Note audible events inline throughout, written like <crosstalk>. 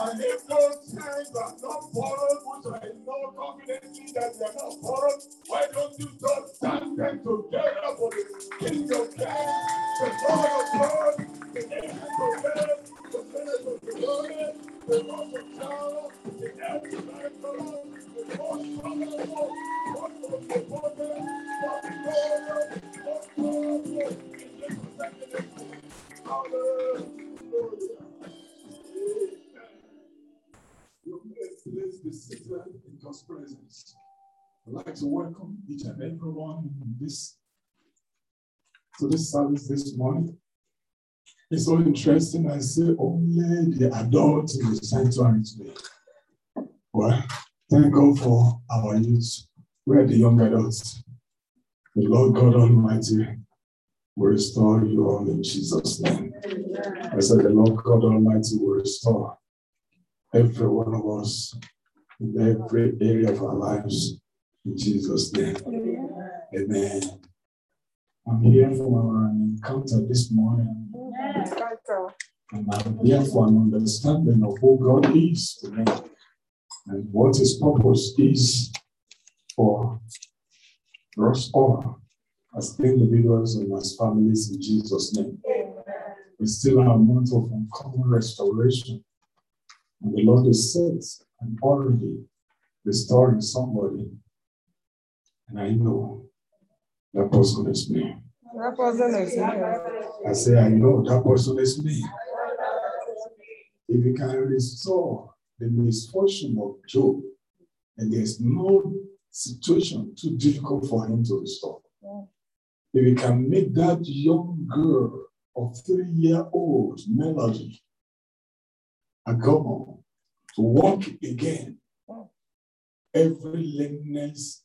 And if those things are not borrowed, which I know confidently that they are not borrowed, this morning. It's so interesting. I see only the adults in the sanctuary today. Well, thank God for our youth. We are the young adults. The Lord God Almighty will restore you all in Jesus' name. I said, The Lord God Almighty will restore every one of us in every area of our lives in Jesus' name. Amen. I'm here for an encounter this morning, and I'm here for an understanding of who God is to me and what His purpose is for us all as individuals and as families in Jesus' name. We still have a month of uncommon restoration. And the Lord is set and already restoring somebody. And I know that person is me. That person is here. I say, I know that person is me. If you can restore the misfortune of Job, and there's no situation too difficult for him to restore. If you can make that young girl of three year old Melody a girl to walk again, every lameness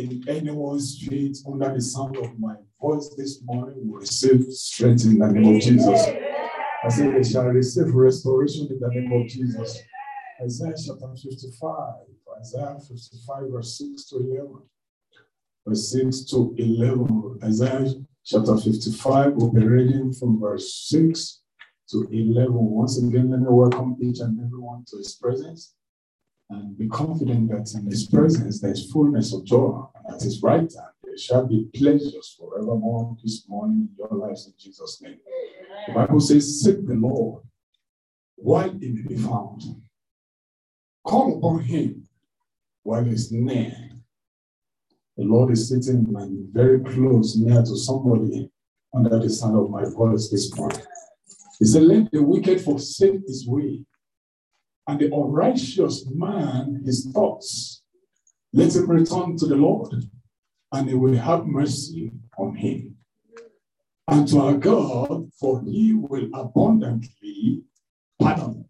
in anyone's feet under the sound of my voice this morning will receive strength in the name of Jesus. I say they shall receive restoration in the name of Jesus. Isaiah chapter 55, Isaiah 55, verse 6 to 11. Verse 6 to 11. Isaiah chapter 55, we'll be reading from verse 6 to 11. Once again, let me welcome each and everyone to his presence and be confident that in his presence there is fullness of joy, and at his right hand there shall be pleasures forevermore this morning in your lives in Jesus' name. The Bible says, Seek the Lord while he may be found. Call upon him while he's near. The Lord is sitting and very close, near to somebody under the sound of my voice this morning. He said, Let the wicked forsake his way, and the unrighteous man his thoughts. Let him return to the Lord, and he will have mercy on him. And to our God, for he will abundantly pardon.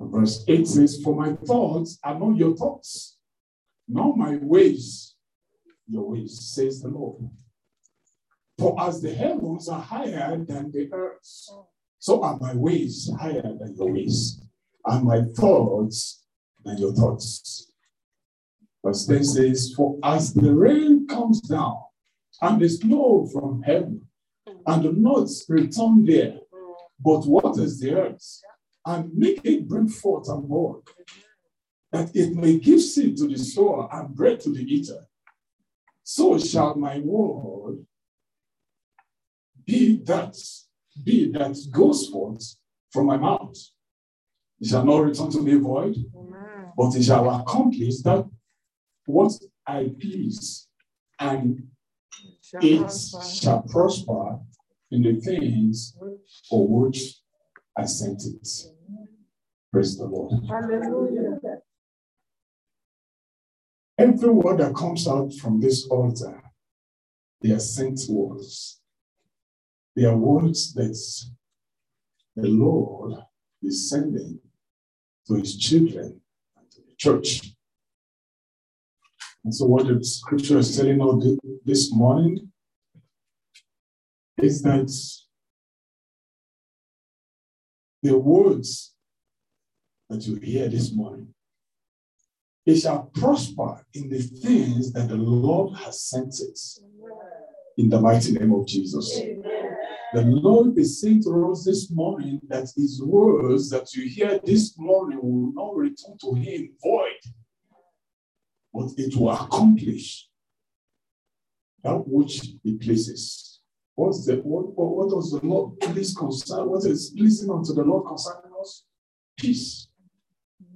Verse 8 says, For my thoughts are not your thoughts, nor my ways your ways, says the Lord. For as the heavens are higher than the earth, so are my ways higher than your ways, and my thoughts than your thoughts. Verse 10 says, For as the rain comes down and the snow from heaven, and do not return there, but waters the earth, and make it bring forth and work, that it may give seed to the sower and bread to the eater. So shall my word be that be that goes forth from my mouth. It shall not return to me void, but it shall accomplish that what I please, and it shall prosper in the things for which I sent it. Praise the Lord. Hallelujah. Every word that comes out from this altar, they are sent words. They are words that the Lord is sending to his children and to the church. And so, what the scripture is telling us this morning is that the words that you hear this morning, it shall prosper in the things that the Lord has sent it in the mighty name of Jesus. The Lord is saying to us this morning that His words that you hear this morning will not return to Him void, but it will accomplish that which He places. What's the what, what, what does the Lord please concern? What is pleasing unto the Lord concerning us? Peace,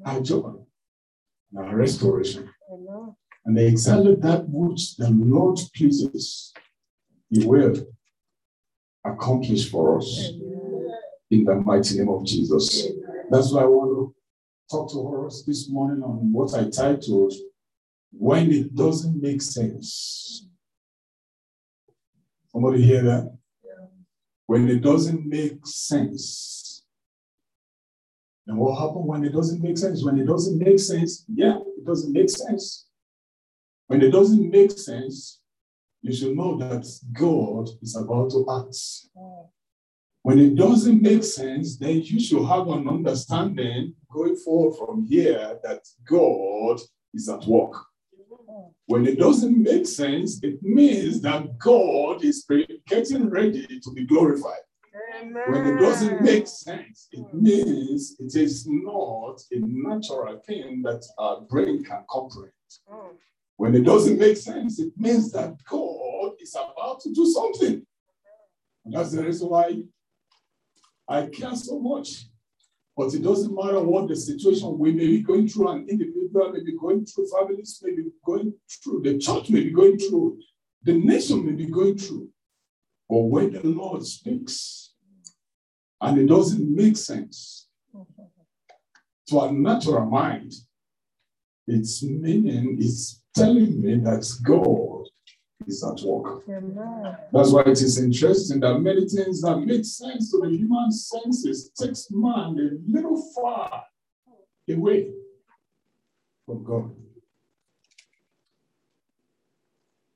our joy, and our restoration. And exactly that which the Lord pleases, He will accomplish for us in the mighty name of Jesus. That's why I want to talk to us this morning on what I titled When It Doesn't Make Sense. Somebody hear that? When it doesn't make sense. And what happens when it doesn't make sense? When it doesn't make sense, yeah, it doesn't make sense. When it doesn't make sense, you should know that God is about to act. Mm. When it doesn't make sense, then you should have an understanding going forward from here that God is at work. When it doesn't make sense, it means that God is getting ready to be glorified. When it doesn't make sense, it mm. means it is not a natural thing that our brain can comprehend. Mm. When it doesn't make sense, it means that God is about to do something. And that's the reason why I care so much. But it doesn't matter what the situation we may be going through, an individual may be going through, families may be going through, the church may be going through, the nation may be going through. But when the Lord speaks and it doesn't make sense to a natural mind, its meaning is telling me that God is at work. Amen. That's why it is interesting that many things that make sense to the human senses takes man a little far away from God.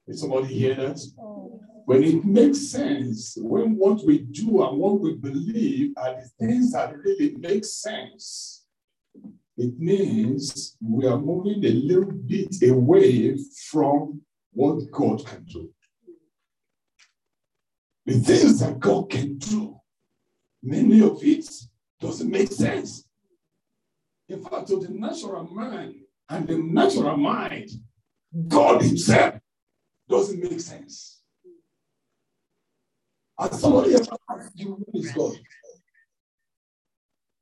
Did somebody hear that? Oh. When it makes sense, when what we do and what we believe are the things that really make sense, it means we are moving a little bit away from what God can do. The things that God can do, many of it doesn't make sense. In fact, to the natural man and the natural mind, God Himself doesn't make sense. Has somebody ever asked you who is God?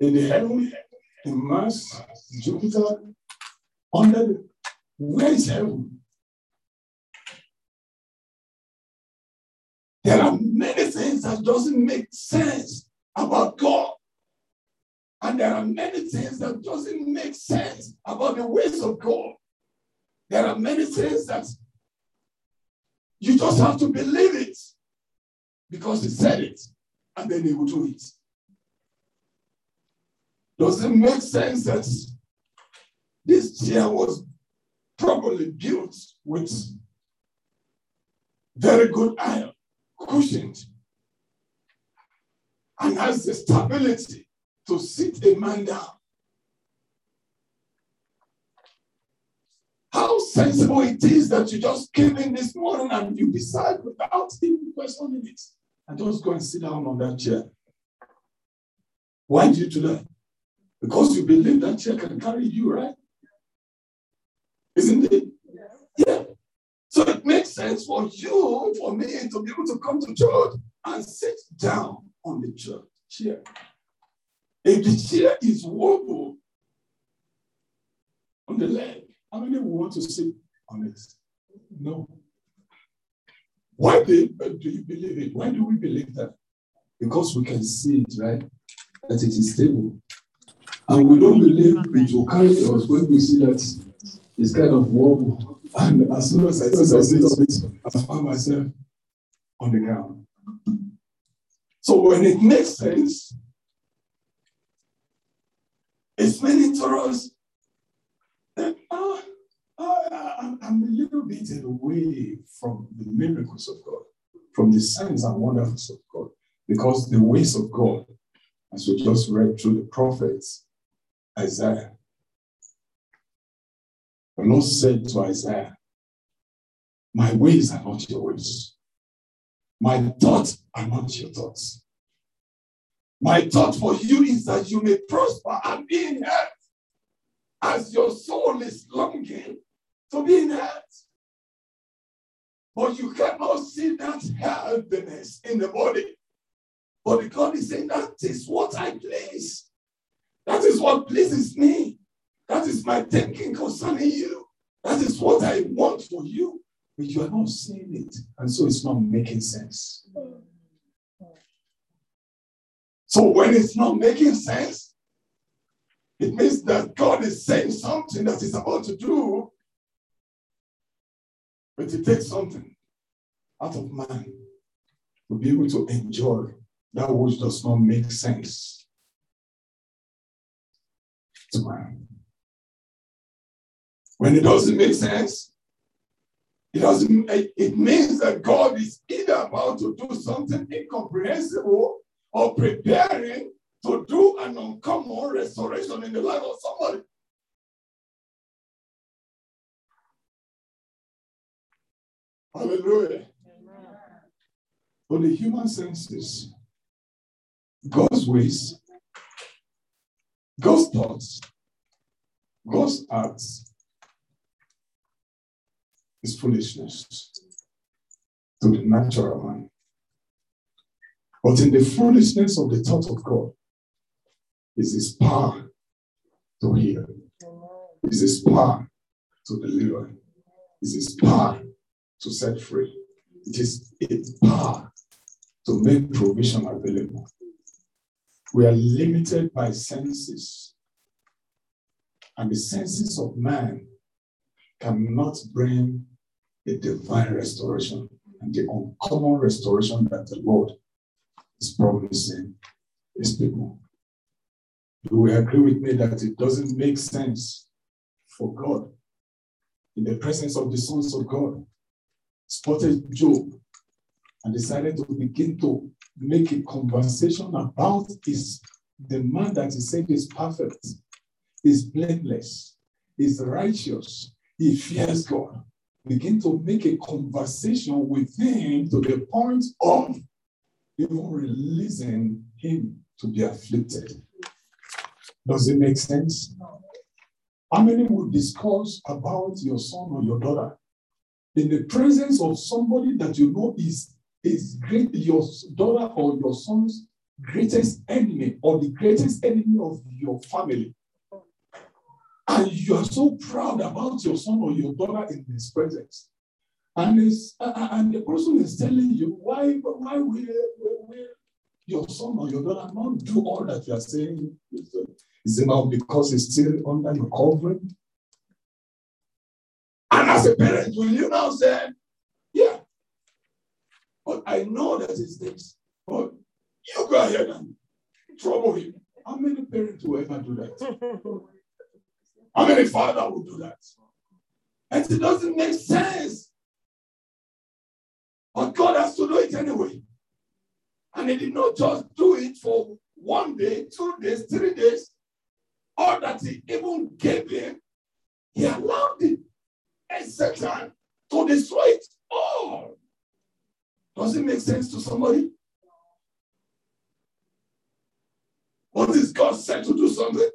In the heaven, in Mars, Jupiter, under the, where is heaven? There are many things that doesn't make sense about God. And there are many things that doesn't make sense about the ways of God. There are many things that you just have to believe it because he said it and then he will do it. Does it make sense that this chair was properly built with very good iron, cushioned, and has the stability to sit a man down? How sensible it is that you just came in this morning and you decide without even questioning it and just go and sit down on that chair. Why did you do that? Because you believe that chair can carry you, right? Isn't it? So it makes sense for you, for me, to be able to come to church and sit down on the church chair. If the chair is wobble on the leg, how many want to sit on it? No. Why do, uh, do you believe it? Why do we believe that? Because we can see it, right? That it is stable. And we don't believe it will carry us when we see that it's kind of wobble. And as soon as I it, I find myself on the ground. So when it makes sense, it's many to us that ah, ah, I'm, I'm a little bit away from the miracles of God, from the signs and wonders of God, because the ways of God, as we just read through the prophets, Isaiah. The Lord said to Isaiah, My ways are not your ways. My thoughts are not your thoughts. My thought for you is that you may prosper and be in health as your soul is longing to be in health. But you cannot see that healthiness in the body. But God is saying, That is what I please. That is what pleases me. That is my thinking concerning you. That is what I want for you. But you are not seeing it. And so it's not making sense. So when it's not making sense, it means that God is saying something that He's about to do, but He takes something out of man to be able to enjoy that which does not make sense to man. When it doesn't make sense, it doesn't. It means that God is either about to do something incomprehensible or preparing to do an uncommon restoration in the life of somebody. Hallelujah. But the human senses, God's ways, God's thoughts, God's acts is foolishness to the natural man. But in the foolishness of the thought of God is his power to heal, is his power to deliver, is his power to set free. It is its power to make provision available. We are limited by senses, and the senses of man cannot bring a divine restoration and the uncommon restoration that the Lord is promising his people. Do we agree with me that it doesn't make sense for God in the presence of the sons of God spotted Job and decided to begin to make a conversation about his the man that he said is perfect, is blameless, is righteous, he fears God. Begin to make a conversation with him to the point of even releasing him to be afflicted. Does it make sense? How many would discuss about your son or your daughter in the presence of somebody that you know is, is great, your daughter or your son's greatest enemy or the greatest enemy of your family? And you are so proud about your son or your daughter in his presence. And, it's, and the person is telling you why, why will, will your son or your daughter not do all that you are saying? Is it now because it's still under your covering? And as a parent, will you now say, yeah, but I know that it's this, but you go ahead and trouble him. How many parents will ever do that? <laughs> How many father would do that? And it doesn't make sense. But God has to do it anyway. And he did not just do it for one day, two days, three days. All that he even gave him, he allowed it Satan to destroy it all. Does it make sense to somebody? What is God said to do something?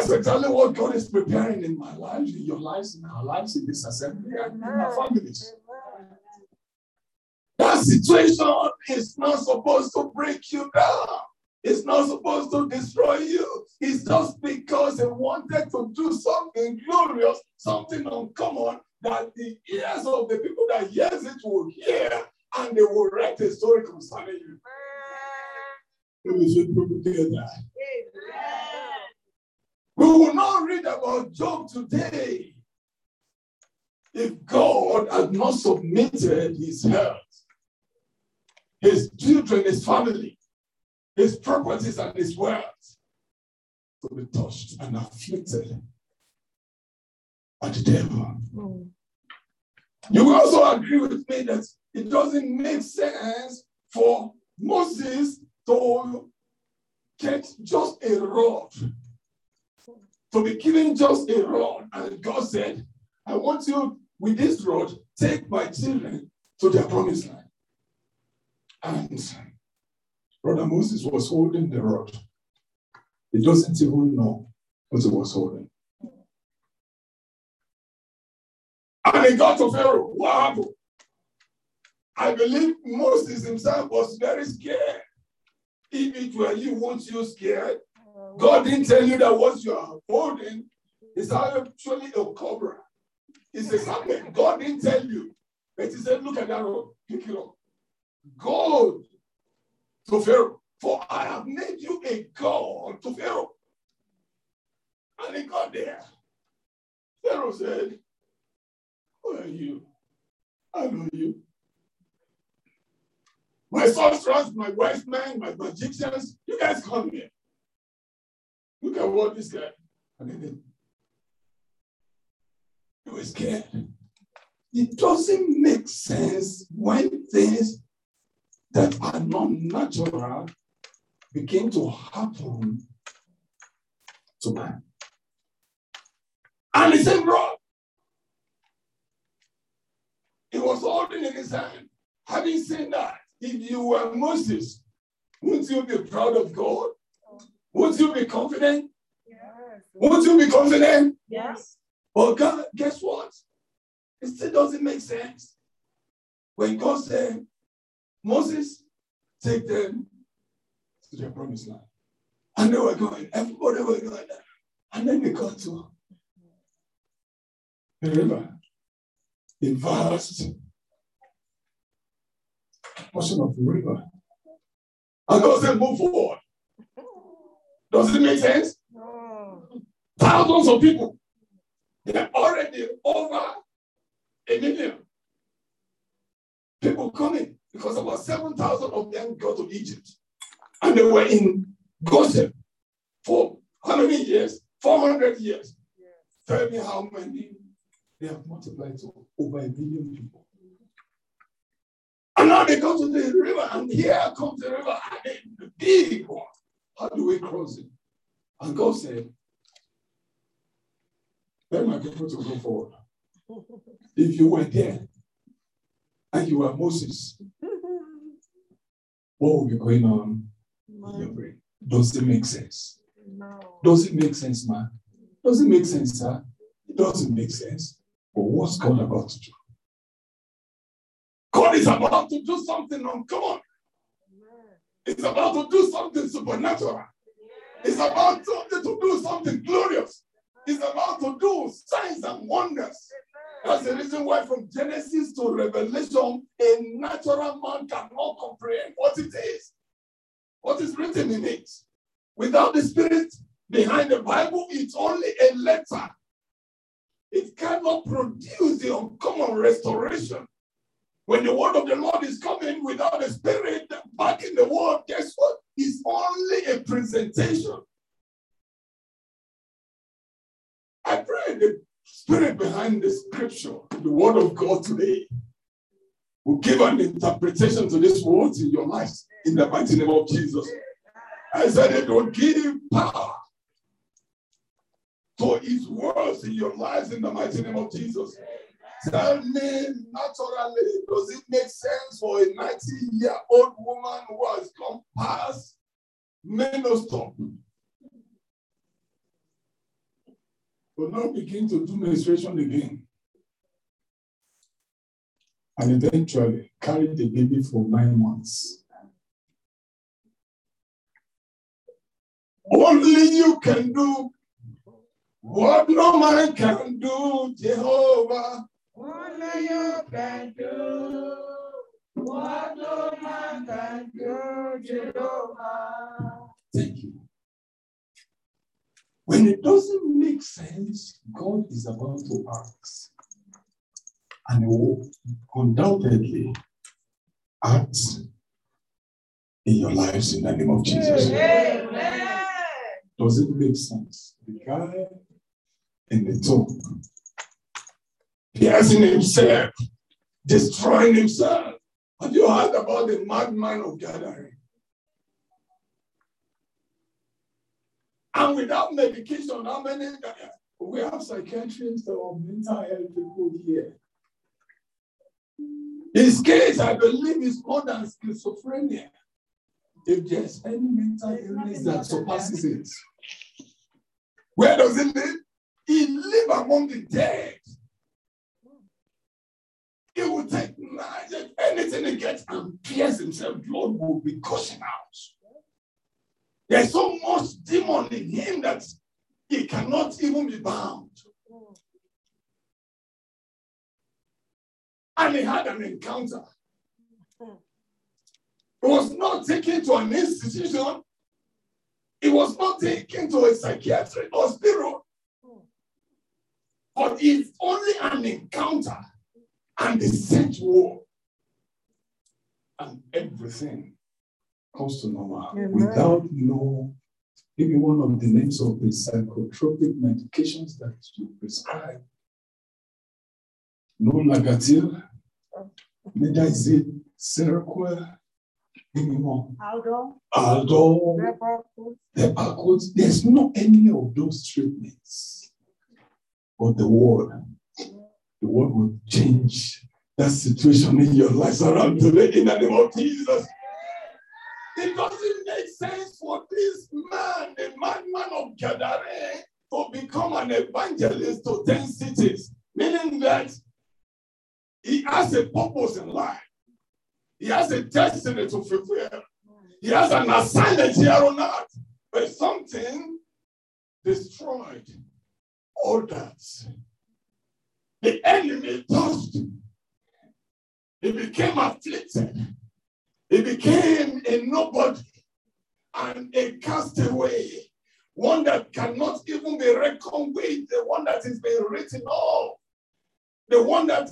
That's exactly what God is preparing in my life, in your lives, in our lives, in this assembly, and in our families. That situation is not supposed to break you down. It's not supposed to destroy you. It's just because they wanted to do something glorious, something uncommon, that the ears of the people that hears it will hear, and they will write a story concerning you. We should put together. We will not read about Job today if God had not submitted his health, his children, his family, his properties, and his wealth to be touched and afflicted by the devil. Mm. You will also agree with me that it doesn't make sense for Moses to get just a rod to be given just a rod. And God said, I want you with this rod, take my children to their promised land. And Brother Moses was holding the rod. He doesn't even know what he was holding. And he got to Pharaoh. What happened? I believe Moses himself was very scared. If it were you, won't you scared? God didn't tell you that what you are holding is actually a cobra. It's a serpent. God didn't tell you. But he said, look at that rope. Pick it up. Go to Pharaoh. For I have made you a God to Pharaoh. And he got there. Pharaoh said, Who are you? I know you. My sorcerers, my wise men, my magicians, you guys come here. Look at what this guy. Then he was scared. It doesn't make sense when things that are not natural begin to happen to man. And the same bro, he was holding in his hand. Having seen that, if you were Moses, wouldn't you be proud of God? Won't you be confident? Yes. Won't you be confident? Yes. But God, guess what? It still doesn't make sense. When God said, Moses, take them to their promised land. And they were going, everybody were going there. And then they got to the river. The vast portion of the river. And God said, move forward. Does it make sense? No. Thousands of people. They're already over a million people coming because about 7,000 of them go to Egypt. And they were in Goshen for how many years? 400 years. Tell me how many they have multiplied to over a million people. And now they go to the river, and here comes the river, and the big one. How do we cross it? And God said, Let my people to go forward. If you were there and you were Moses, what would be going on in your brain? Does it make sense? No. Does it make sense, man? Does it make sense, sir? It doesn't make sense. But what's God about to do? God is about to do something uncommon. It's about to do something supernatural. It's about to, do something glorious. It's about to do signs and wonders. That's the reason why from Genesis to Revelation, a natural man cannot comprehend what it is, what is written in it. Without the spirit behind the Bible, it's only a letter. It cannot produce the uncommon restoration. When the word of the Lord is coming without the spirit back in the word, guess what? It's only presentation. I pray the spirit behind the scripture, the word of God today, will give an interpretation to these words in your lives in the mighty name of Jesus. I said it will give power to his words in your lives in the mighty name of Jesus. Tell me naturally, does it make sense for a 90 year old woman who has come past menopause But now begin to do menstruation again? And eventually carry the baby for nine months. Only you can do what no man can do, Jehovah. Only you can do what no man can do, Jehovah. Thank you. When it doesn't make sense, God is about to ask. And will undoubtedly act in your lives in the name of Jesus. Amen. Does it make sense? The guy in the tomb, piercing himself, destroying himself. Have you heard about the madman of Gadarene? And without medication, how many? We have psychiatrists or mental health people here. His case, I believe, is more than schizophrenia. If there's any mental illness that surpasses it, where does he live? He live among the dead. He will take knife, anything he gets and pierce himself, blood will be gushing out. There's so much demon in him that he cannot even be bound. And he had an encounter. He was not taken to an institution. He was not taken to a psychiatric hospital. But it's only an encounter and the set war. And everything comes to normal Amen. without no, maybe one of the names of the psychotropic medications that you prescribe. No Largactil, neither is it Seroquel anymore. Aldo, the backwards, there's not any of those treatments. But the word, the word will change that situation in your life around today in the name of Jesus. It doesn't make sense for this man, the madman of Gadarene, to become an evangelist to 10 cities, meaning that he has a purpose in life. He has a destiny to fulfill. He has an assignment here on earth. But something destroyed all that. The enemy touched. He became afflicted. He became a nobody and a castaway. One that cannot even be reckoned with, the one that is being written off, the one that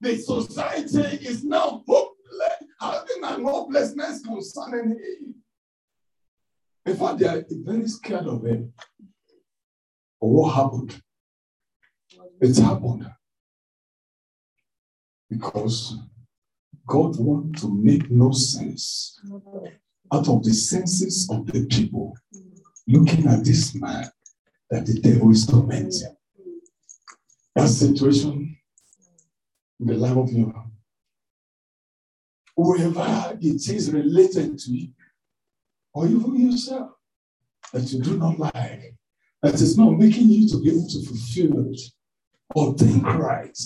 the society is now hopeless, having an hopelessness concerning him. In fact, they are very scared of him. What happened? It happened because God wants to make no sense out of the senses of the people looking at this man that the devil is tormenting. That situation in the life of you, whoever it is related to you, or even yourself, that you do not like, that is not making you to be able to fulfill it, or think right,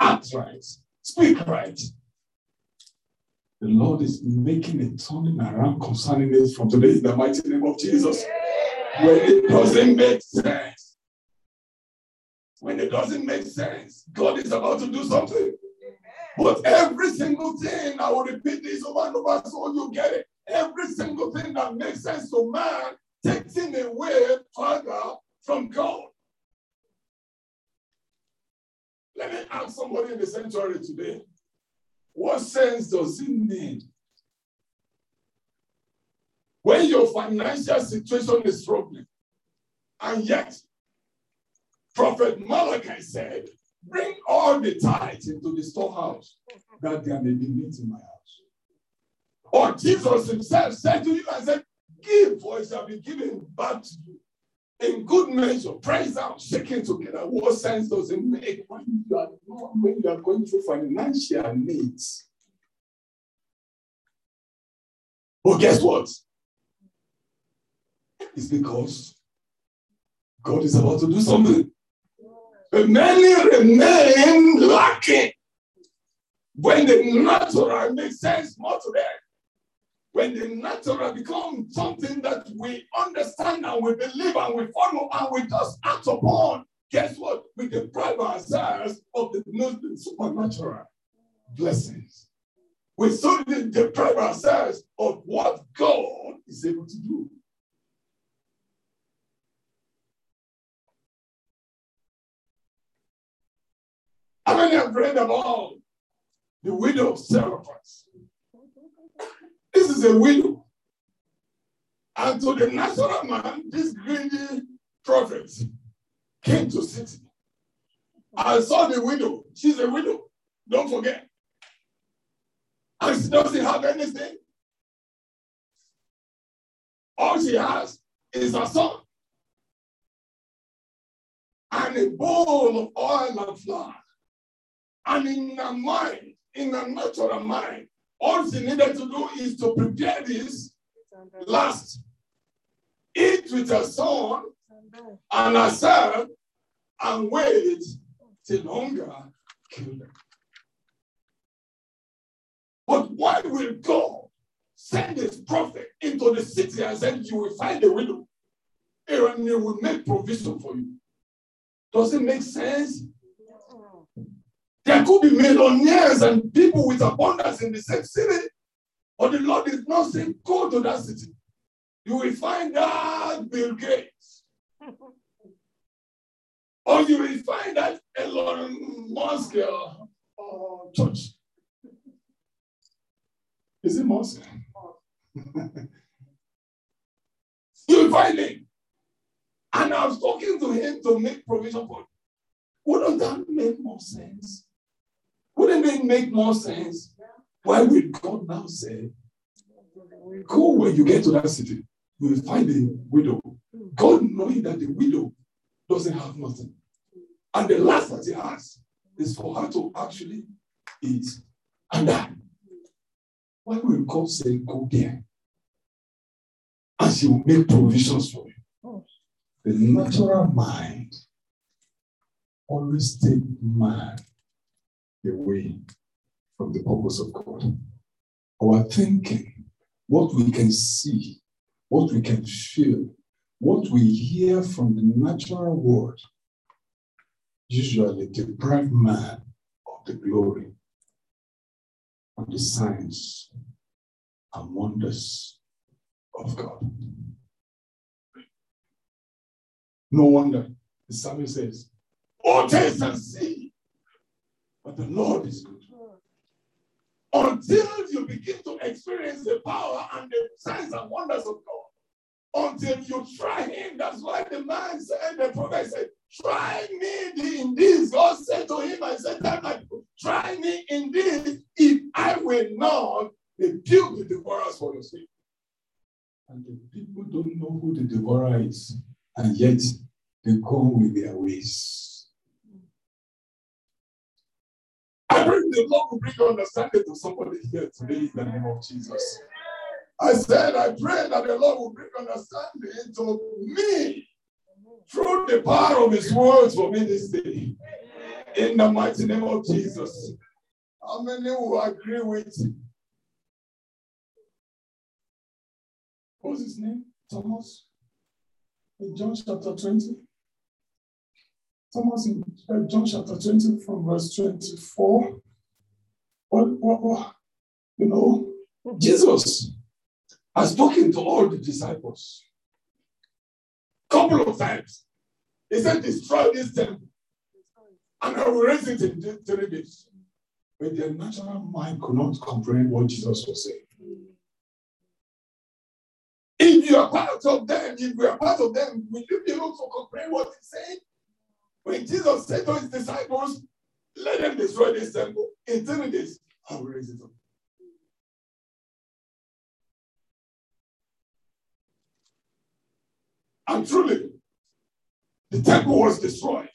act right, speak right. The Lord is making a turning around concerning it from today in the mighty name of Jesus. When it doesn't make sense, when it doesn't make sense, God is about to do something. But every single thing, I will repeat this over and over so you get it. Every single thing that makes sense to man takes him away further from God. Let me ask somebody in the sanctuary today what sense does it need when your financial situation is struggling? And yet, Prophet Malachi said, Bring all the tithes into the storehouse that there may be meat in my house. Or Jesus himself said to you and said, Give, for it shall be given back to you. In good measure, praise out, shaking together. What sense does it make when you are when you are going through financial needs? But guess what? It's because God is about to do something. But many remain lacking when the natural makes sense more to them. When the natural becomes something that we understand and we believe and we follow and we just act upon, guess what? We deprive ourselves of the, the supernatural blessings. We suddenly deprive ourselves of what God is able to do. How many have read about the widow of? This is a widow. And to the natural man, this greedy prophet came to city. I saw the widow. She's a widow. Don't forget. And she doesn't have anything. All she has is a son and a bowl of oil and flour. And in her mind, in a natural mind, all she needed to do is to prepare this last, eat with her son and herself, and wait till hunger kill them. But why will God send his prophet into the city and say, You will find a widow? Aaron, he will make provision for you. Does it make sense? There could be millionaires and people with abundance in the same city, but the Lord is not saying, Go to that city. You will find that Bill Gates. <laughs> or you will find that Elon Musk or, or church. Is it Musk? <laughs> You'll find him. And I was talking to him to make provision for him. Wouldn't that make more sense? Wouldn't it make more sense? Why would God now say, Go when you get to that city, you will find a widow. God knowing that the widow doesn't have nothing. And the last that he has is for her to actually eat and die. Why will God say, Go there? And she will make provisions for you. The natural mind always take man away from the purpose of God. Our thinking, what we can see, what we can feel, what we hear from the natural world, usually deprive man of the glory of the signs and wonders of God. No wonder the psalmist says, Oh, taste and see, but the Lord is good. Until you begin to experience the power and the signs and wonders of God, until you try Him, that's why the man said, the prophet said, Try me in this. God said to him, I said, Try me in this if I will not rebuke the devourers for your sake. And the people don't know who the devourer is, and yet they go with their ways. I pray the Lord will bring understanding to somebody here today in the name of Jesus. I said, I pray that the Lord will bring understanding to me through the power of his words for me this day. In the mighty name of Jesus. How many will agree with what's his name? Thomas? In John chapter 20. Thomas in uh, John chapter 20 from verse 24. What, what, what, you know, Jesus has spoken to all the disciples a couple of times. He said, destroy this temple. And I will raise it in three days. But their natural mind could not comprehend what Jesus was saying. If you are part of them, if we are part of them, will you be able to comprehend what he's saying? When Jesus said to his disciples, let them destroy this temple in three days, I will raise it up. And truly, the temple was destroyed.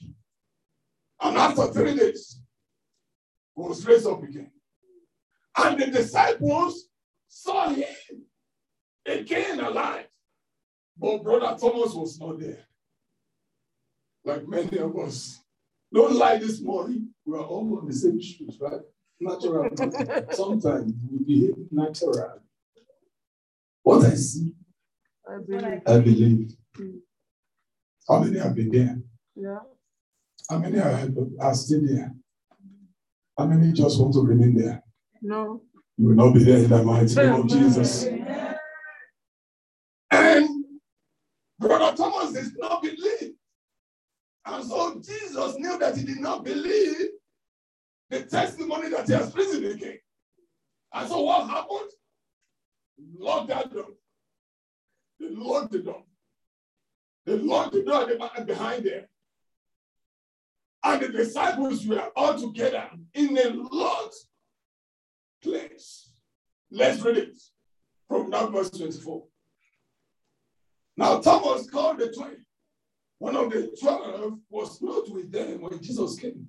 And after three days, it was raised up again. And the disciples saw him again alive. But brother Thomas was not there. Like many of us. Don't lie this morning. We are all on the same shoes, right? Natural. <laughs> Sometimes we behave natural. What I see, I believe. I believe. How many have been there? Yeah. How many are, are still there? How many just want to remain there? No. You will not be there in the mighty name of Jesus. And Brother Thomas did not believe. And so Jesus knew that he did not believe the testimony that he has risen again. And so what happened? Lord that door. The Lord the door. The Lord the door behind there. And the disciples were all together in a lot place. Let's read it from that verse 24. Now Thomas called the twelve. One of the twelve was not with them when Jesus came.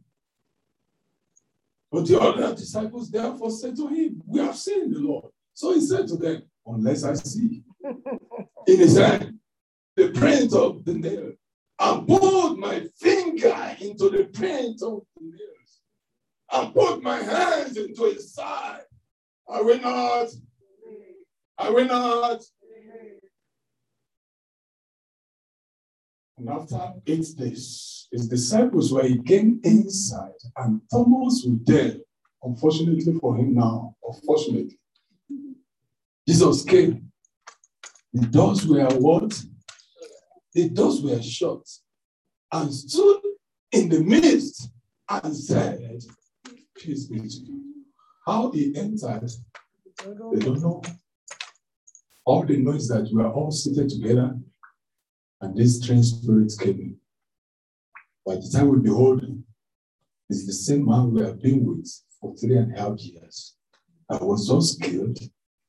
But the other disciples therefore said to him, We have seen the Lord. So he said to them, Unless I see in his hand the print of the nail, and put my finger into the print of the nails, and put my hands into his side, I will not, I will not. And after eight days, his disciples were again inside, and Thomas was there. Unfortunately for him now, unfortunately, Jesus came. The doors were what? The doors were shut, and stood in the midst and said, Peace be to you. How he entered, they don't know. All they know is that we are all seated together and these strange spirits came in. By the time we behold him, it's the same man we have been with for three and a half years that was just killed,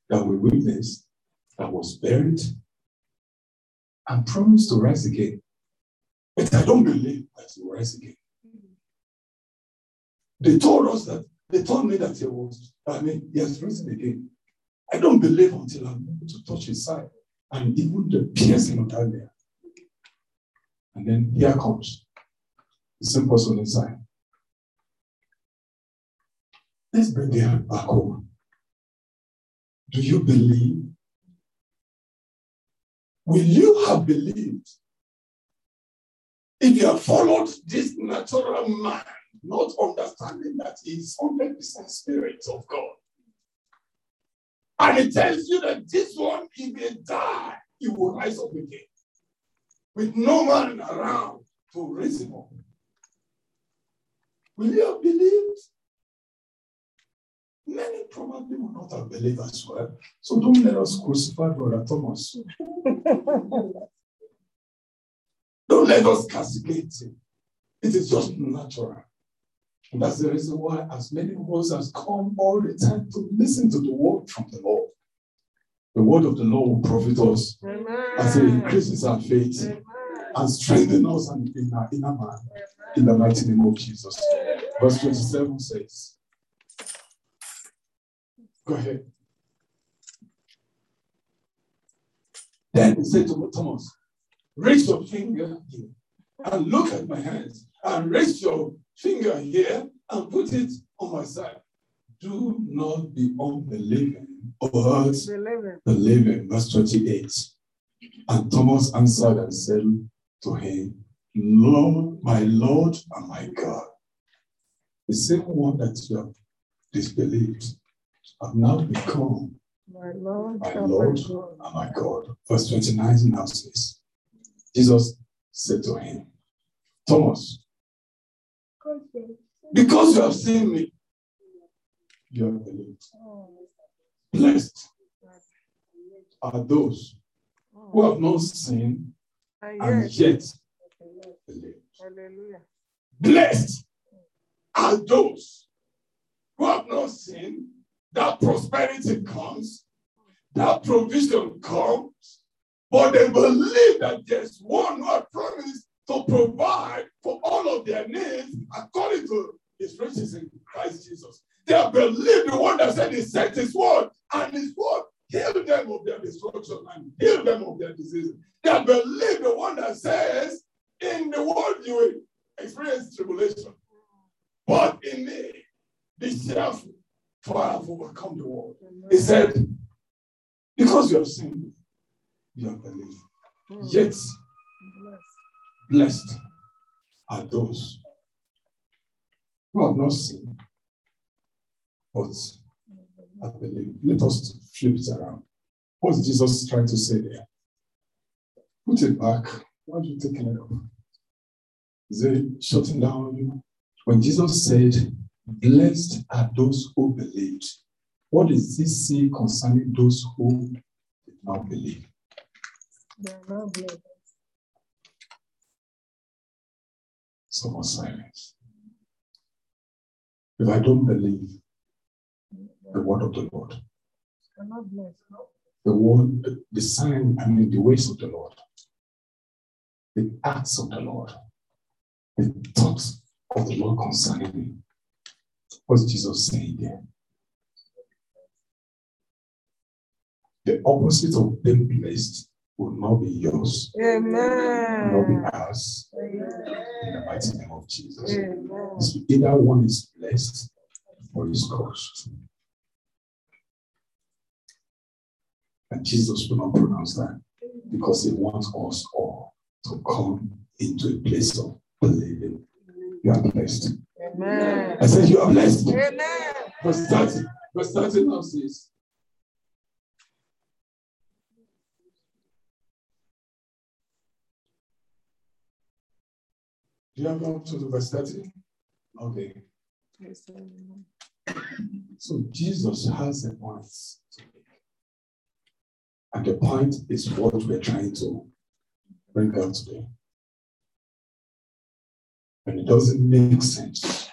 that we witnessed, that was buried, and promised to rise again. But I don't believe that he will rise again. They told us that, they told me that he was, I mean, he has risen again. I don't believe until I'm able to touch his side and even the piercing of that nail. And then here comes the same person inside. Let's bring the hand back home. Do you believe? Will you have believed if you have followed this natural man, not understanding that he is 100% spirit of God? And it tells you that this one, if he die, he will rise up again with no man around to raise him up. Will you have believed? Many probably will not have believed as well. So don't let us crucify Brother Thomas. <laughs> don't let us castigate him. It is just natural. And that's the reason why as many of us has come all the time to listen to the word from the Lord. The word of the Lord will profit us Amen. as it increases our faith. Amen and strengthen us and in our inner man in the mighty name of Jesus. Verse 27 says, Go ahead. Then he said to Thomas, Raise your finger here and look at my hands, and raise your finger here and put it on my side. Do not be unbelieving, but believing. believing. Verse 28. And Thomas answered and said, to him, Lord, my Lord and my God. The same one that you have disbelieved have now become my Lord, my Lord and my God. Verse 29 now says, Jesus said to him, Thomas, because you have seen me, you have believed. Blessed are those who have not seen and yet Hallelujah. Blessed are those who have not seen that prosperity comes, that provision comes, but they believe that there's one who has promised to provide for all of their needs according to his riches in Christ Jesus. They have believed the one that said he sent his word, and his word healed them of their destruction and heal them of their diseases. They believe the one that says, in the world you will experience tribulation. But in me, be cheerful, for I have overcome the world. He said, because you have seen you have believed. Hmm. Yet, blessed are those who have not seen, but have believed. Let us flip it around. What's Jesus trying to say there? Put it back. Why are you taking it off? Is it shutting down on you? When Jesus said, Blessed are those who believed, what does this say concerning those who did not believe? They are not blessed. Someone silence. If I don't believe the word of the Lord, the word, the sign, I mean, the ways of the Lord, the acts of the Lord, the thoughts of the Lord concerning me. What's Jesus saying there? The opposite of being blessed will not be yours, will not be Amen. ours. In the mighty name of Jesus. Amen. So either one is blessed or is cursed. And Jesus will not pronounce that because he wants us all to come into a place of believing. You are blessed. Amen. I said you are blessed. Amen. Verse 30. Verse 30 now says, Do you have up to the verse 30? Okay. So Jesus has a point to. And the point is what we're trying to bring out today. And it doesn't make sense.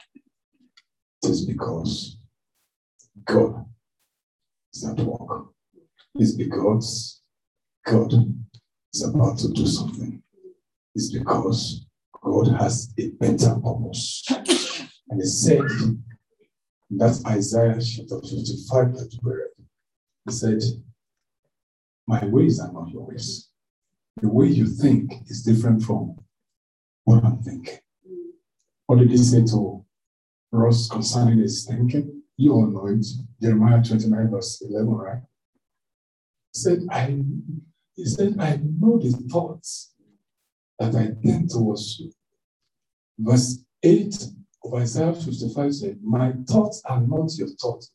It is because God is at work. It's because God is about to do something. It's because God has a better purpose. And he said, that's Isaiah chapter 55 that we. He said, My ways are not your ways. The way you think is different from what I'm thinking. What did he say to Ross concerning his thinking? You all know it. Jeremiah 29, verse 11, right? He said, I he said, I know the thoughts that I think towards you. Verse 8 of Isaiah 55 said, My thoughts are not your thoughts.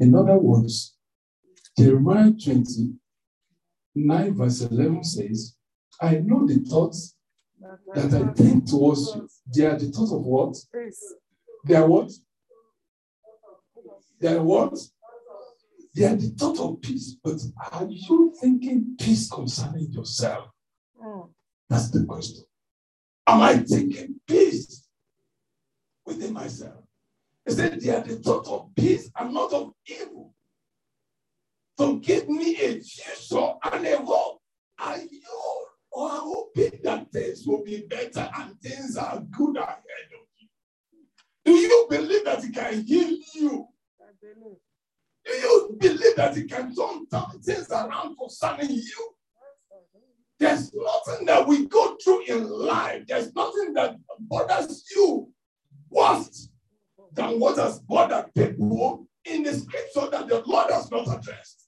In other words, Jeremiah 29, verse 11 says, I know the thoughts that I think towards you. They are the thoughts of what? They are what? They are what? They are the thought of peace. But are you thinking peace concerning yourself? Mm. That's the question. Am I thinking peace within myself? He said, They are the thought of peace and not of evil. So give me a future and a hope. Are you oh, are hoping that things will be better and things are good ahead of you? Do you believe that He can heal you? Do you believe that He can turn things around concerning you? There's nothing that we go through in life. There's nothing that bothers you worse than what has bothered people in the scripture that the Lord has not addressed.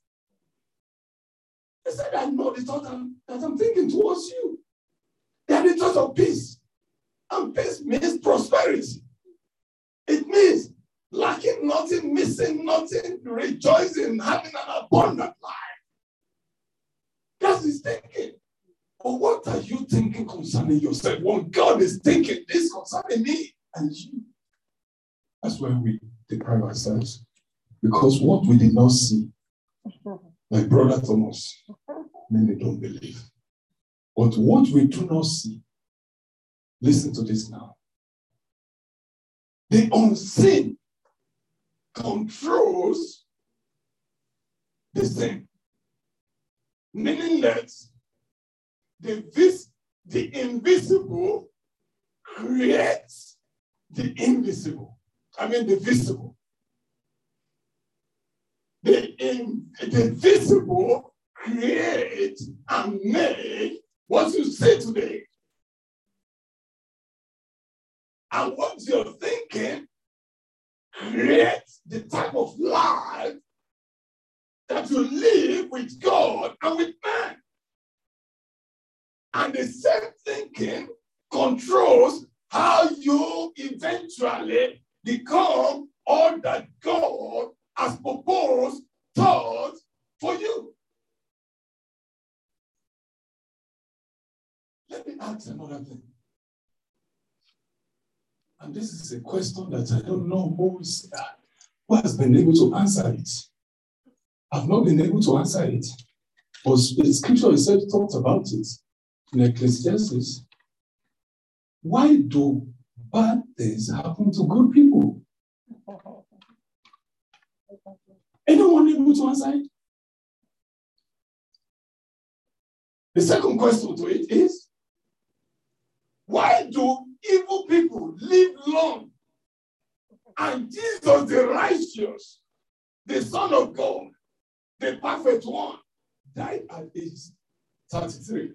He said, I know the thought I'm, that I'm thinking towards you. They are the thoughts of peace. And peace means prosperity. It means lacking nothing, missing nothing, rejoicing, having an abundant life. That's his thinking. But what are you thinking concerning yourself? What God is thinking this concerning me and you. That's where we deprive ourselves. Because what we did not see, <laughs> like Brother Thomas, many don't believe. But what we do not see, listen to this now. The unseen controls the same. Meaning that the, vis- the invisible creates the invisible. I mean, the visible. In, the visible create and make what you say today. And what you're thinking creates the type of life that you live with God and with man. And the same thinking controls how you eventually become all that God has proposed, thought for you. Let me ask another thing. And this is a question that I don't know who, is, who has been able to answer it. I've not been able to answer it. But the scripture itself talks about it in Ecclesiastes. Why do bad things happen to good people? <laughs> Anyone able to answer it? The second question to it is why do evil people live long And Jesus, the righteous, the Son of God, the perfect one, died at age 33.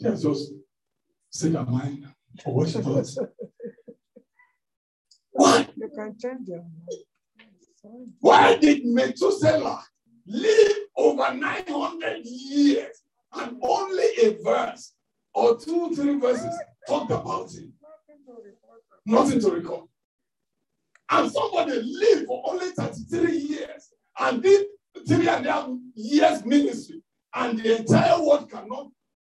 She has just set her mind for what she does. Why? You can change your mind. Why did Methuselah live over 900 years and only a verse or two, three verses talked about him? Nothing to report on. Nothing to record. And somebody lived for only 33 years and did three and a half years ministry, and the entire world cannot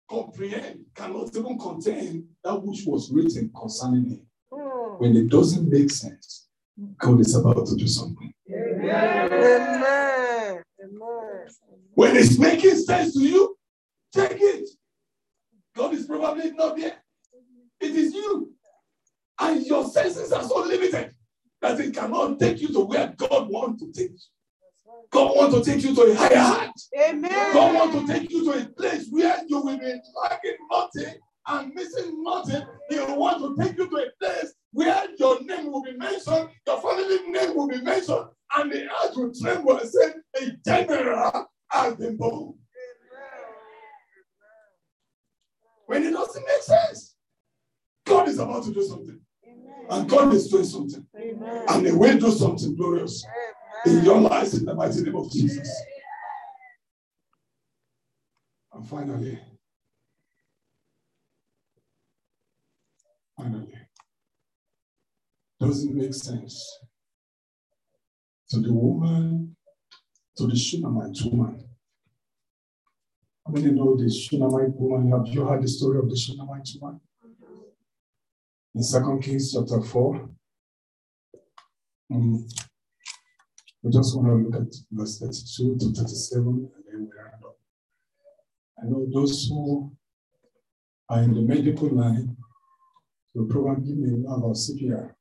comprehend, cannot even contain that which was written concerning him. Hmm. When it doesn't make sense, God is about to do something. Amen. Amen. Amen. When it's making sense to you, take it. God is probably not there. It is you. And your senses are so limited that it cannot take you to where God wants to take you. God wants to take you to a higher height. Amen. God wants to take you to a place where you will be lacking nothing and missing nothing. He will want to take you to a place where your name will be mentioned, your family name will be mentioned, and the earth will tremble and say, A general has been born. When it doesn't make sense, God is about to do something. And God is doing something. Amen. And He will do something glorious in your lives in the mighty name of Jesus. And finally, finally, doesn't make sense to the woman, to the Shunammite woman. How many know the Shunammite woman? Have you heard the story of the Shunammite woman? In Second Kings chapter 4. Mm. We just want to look at verse 32 to 37 and then we round up. I know those who are in the medical line will probably may know about CPR.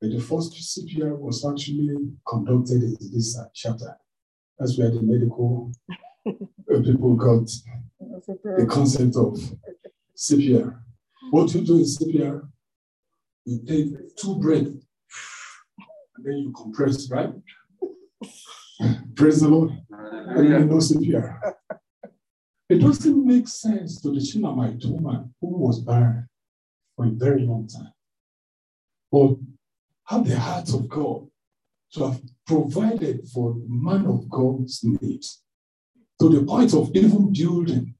But the first CPR was actually conducted in this chapter. That's where the medical <laughs> people got the concept of CPR. What you do in CPR, you take two breaths and then you compress, right? Praise the Lord. And you know CPR. It doesn't make sense to the Shunammite woman who was barren for a very long time, but have the heart of God to have provided for man of God's needs to the point of even building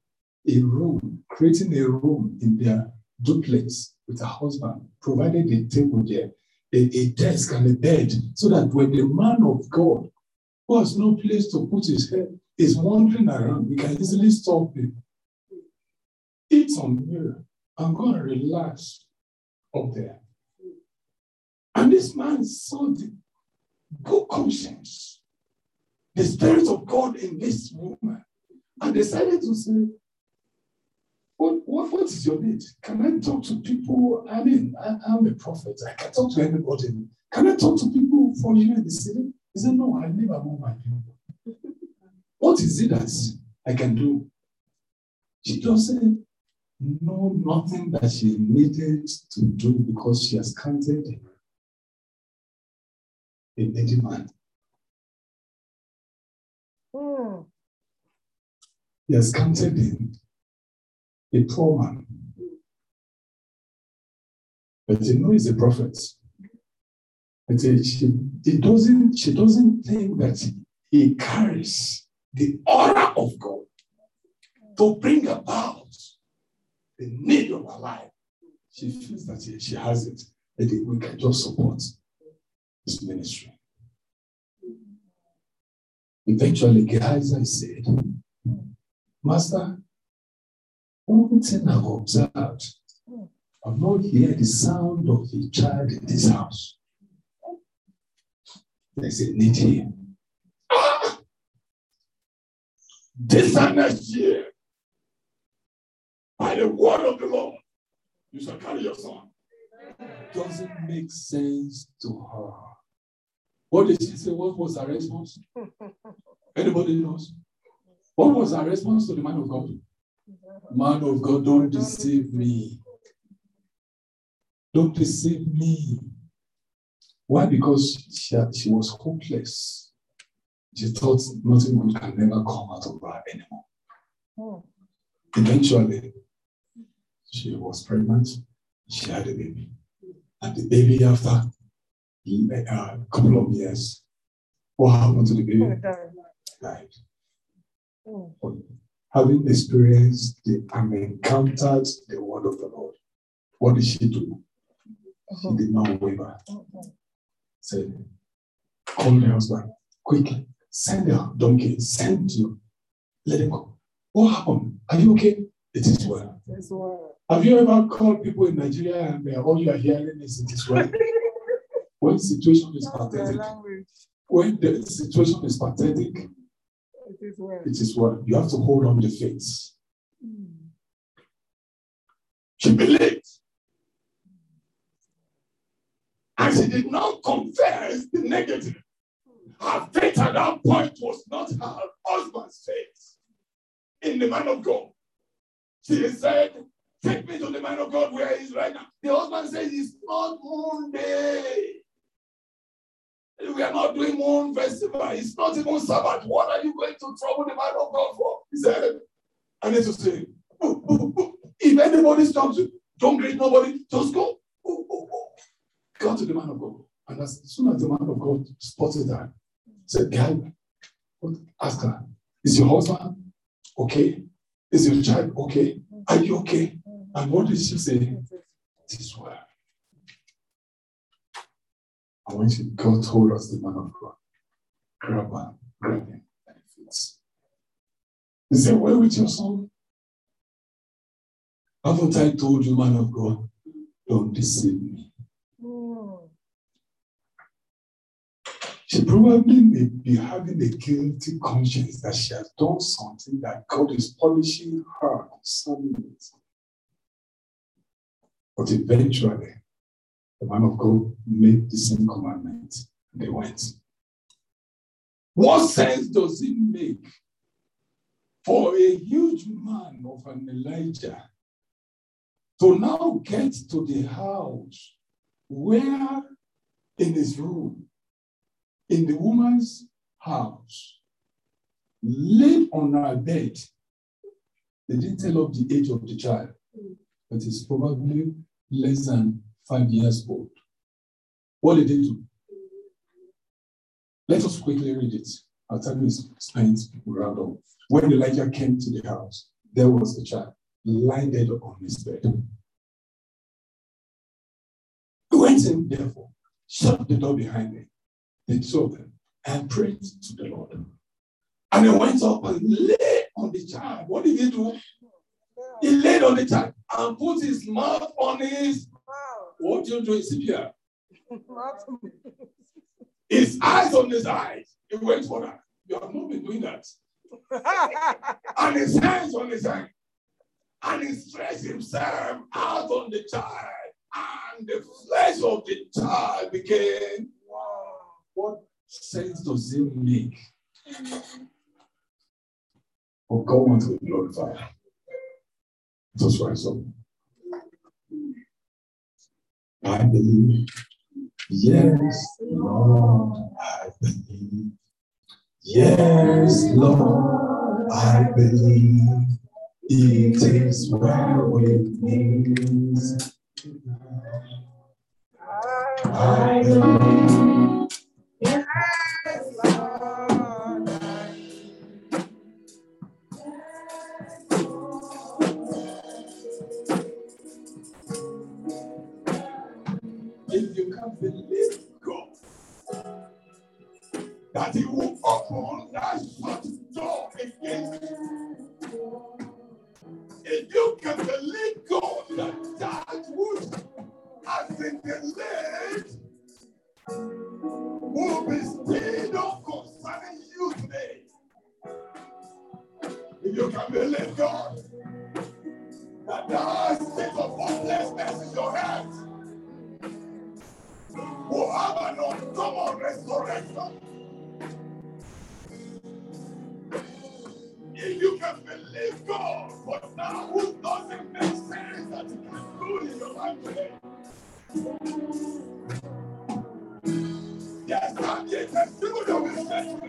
a room, creating a room in their duplex with a husband, provided a table there, a, a desk and a bed, so that when the man of God who has no place to put his head is wandering around, he can easily stop him. Eat some meal and go and relax up there. And this man saw the good conscience, the spirit of God in this woman, and decided to say, what, what, what is your need? Can I talk to people? I mean, I, I'm a prophet. I can talk to anybody. Can I talk to people for you in the city? He said, No, I live among my people. <laughs> what is it that I can do? She doesn't know nothing that she needed to do because she has counted a needy man. Hmm. He has counted him a poor man. But you know he's a prophet. But she, she, doesn't, she doesn't think that he carries the aura of God to bring about the need of her life. She feels that she, has it, that we can just support his ministry. Eventually, Gehazi said, Master, one thing I've observed, I've not heard the sound of a child in this house. There's a need here. This and next year, by the word of the Lord, you shall carry your son. Doesn't make sense to her. What did she say? What was her response? <laughs> Anybody knows? What was her response to the man of God? Man of God, don't deceive me. Don't deceive me. Why? Because she, she was hopeless. She thought nothing good can never come out of her anymore. Hmm. Eventually, she was pregnant. She had a baby. And the baby, after a couple of years, what happened to the baby? Died. Hmm. Having experienced the, and encountered the word of the Lord, what did she do? She did not waver. Said, call my husband quickly. Send the donkey. Send you. Let him go. What happened? Are you okay? It is well. Word. Have you ever called people in Nigeria and uh, all you are hearing is it is well? <laughs> when situation is That's pathetic, when the situation is pathetic, It is word. it is well. You have to hold on the faith. Hmm. She believed. And she did not confess the negative. Her faith at that point was not her husband's faith in the man of God. She said, Take me to the man of God where he is right now. The husband says, It's not moon day. We are not doing moon festival. It's not even Sabbath. What are you going to trouble the man of God for? He said, I need to say, "Oh, oh, oh. if anybody stops you, don't greet nobody, just go. Go to the man of God. And as soon as the man of God spotted her, said, Guy, ask her, is your husband okay? Is your child okay? Are you okay? And what did she say? It is. It is well. And when she got hold of the man of God, grab her, grab him, and it fits. He said, Where with your son? Haven't I told you, man of God, don't deceive me? She probably may be having a guilty conscience that she has done something that God is punishing her concerning it. But eventually, the man of God made the same commandment. They went. What sense does it make for a huge man of an Elijah to now get to the house where in his room, in the woman's house, laid on her bed. They didn't tell of the age of the child, but it's probably less than five years old. What did they do? Let us quickly read it. Our time is spent round up. When Elisha came to the house, there was a child lying dead on his bed. He went in, therefore, shut the door behind him, the two of them, and prayed to the Lord. And he went up and lay on the child. What did he do? He laid on the child and put his mouth on his. What do you do in CPR? <laughs> His eyes on his eyes. He went for that. You have not been doing that. <laughs> And his hands on his hand. And he stretched himself out on the child. And the flesh of the child became. wow. What sense does it make? For God to be glorified. Just rise up. I believe. Yes, Lord, I believe. Yes, Lord, I believe. It is well with me. I believe. Can believe God, that He will open that shut door against you. If you can believe God that that which has been delayed will be up concerning you today. If you can believe God that that state of hopelessness in your head who have Come on, restoration. If you can believe God but now, who doesn't make sense that you can do in your life today? Yes, I'm here. People that will set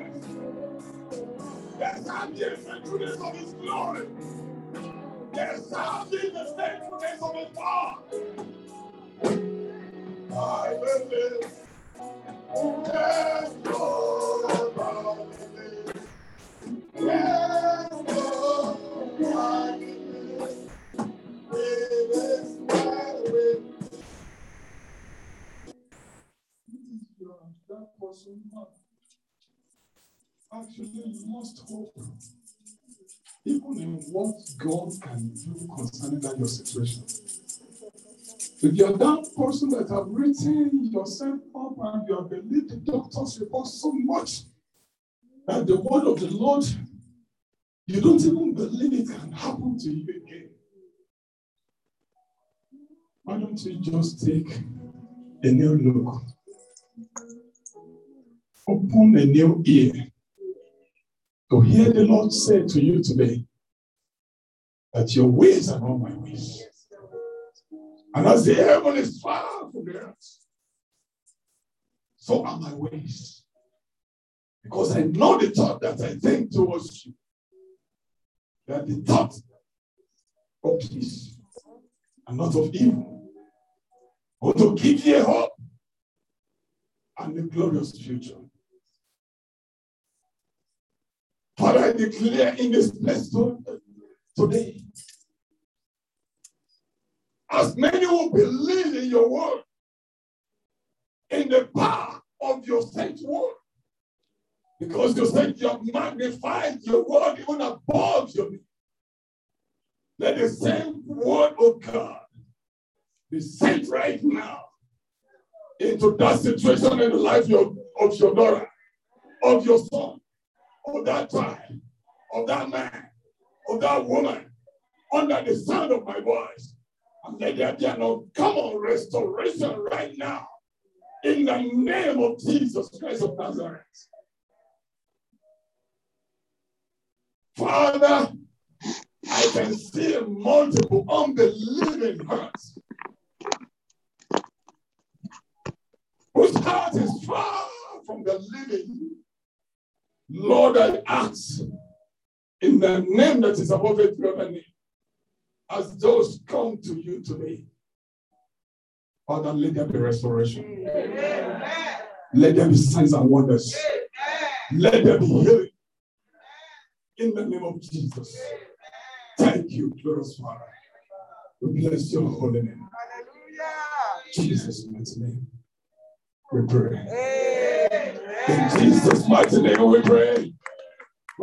Yes, I'm here. Centuries of His glory. Yes, I'm here. Centuries of His power. Actually, must hope. Even in what God can do concerning that your situation. If you're that person that have written yourself up and you have believed the doctor's report so much that the word of the Lord, you don't even believe it can happen to you again. Why don't you just take a new look? Open a new ear to hear the Lord say to you today that your ways are not my ways. And as the heaven is far from the earth, so are my ways. Because I know the thought that I think towards you. That the thought of peace and not of evil. But to give you hope and a glorious future. Father, I declare in this place today, as many who believe in your word, in the power of your sent word, because you said you have magnified your word even above your name. Let the same word of God be sent right now into that situation in the life of your daughter, of your son, of that child, of that man, of that woman, under the sound of my voice. And let there be an uncommon restoration right now in the name of Jesus Christ of Nazareth. Father, I can see multiple unbelieving hearts whose heart is far from the living. Lord, I ask in the name that is above every other name, as those come to you today, Father, let there be restoration. Let there be signs and wonders. Let there be healing. In the name of Jesus. Thank you, glorious Father. We bless your holy name. Hallelujah. Jesus' mighty name. We pray. In Jesus' mighty name we pray.